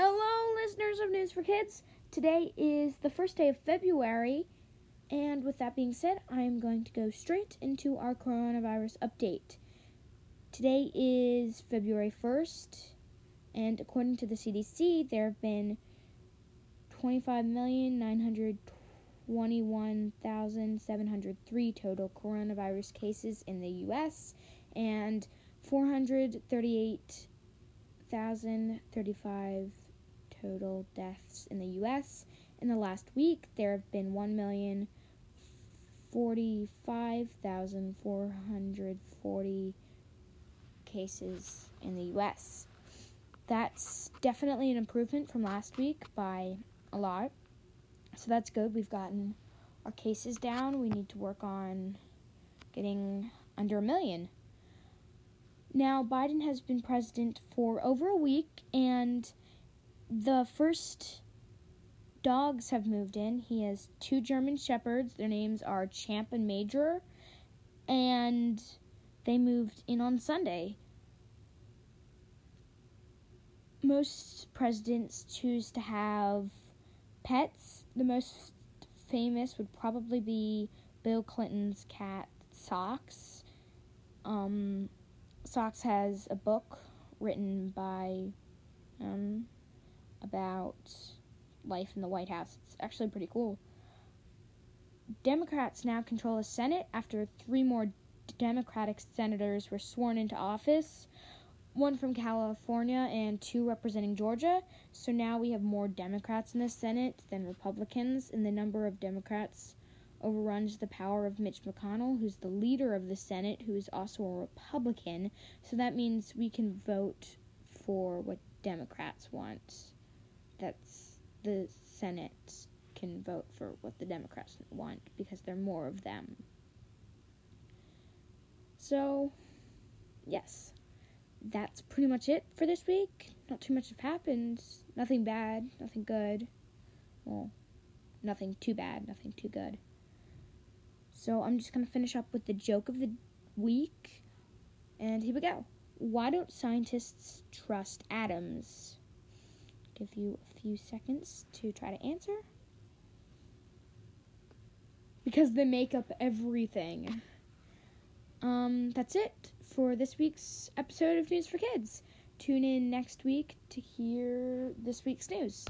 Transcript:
Hello, listeners of News for Kids. Today is the first day of February, and with that being said, I am going to go straight into our coronavirus update. Today is February 1st, and according to the CDC, there have been 25,921,703 total coronavirus cases in the US and 438 1,035 total deaths in the U.S. In the last week, there have been 1,045,440 cases in the U.S. That's definitely an improvement from last week by a lot. So that's good. We've gotten our cases down. We need to work on getting under a million. Now, Biden has been president for over a week, and the first dogs have moved in. He has two German Shepherds. Their names are Champ and Major, and they moved in on Sunday. Most presidents choose to have pets. The most famous would probably be Bill Clinton's cat, Socks. Um, Socks has a book written by um, about life in the White House. It's actually pretty cool. Democrats now control the Senate after three more Democratic senators were sworn into office one from California and two representing Georgia. So now we have more Democrats in the Senate than Republicans, and the number of Democrats overruns the power of Mitch McConnell, who's the leader of the Senate, who is also a Republican. So that means we can vote for what Democrats want. That's the Senate can vote for what the Democrats want because there are more of them. So, yes, that's pretty much it for this week. Not too much has happened. Nothing bad, nothing good. Well, nothing too bad, nothing too good. So I'm just going to finish up with the joke of the week. And here we go. Why don't scientists trust atoms? Give you a few seconds to try to answer. Because they make up everything. Um, that's it for this week's episode of News for Kids. Tune in next week to hear this week's news.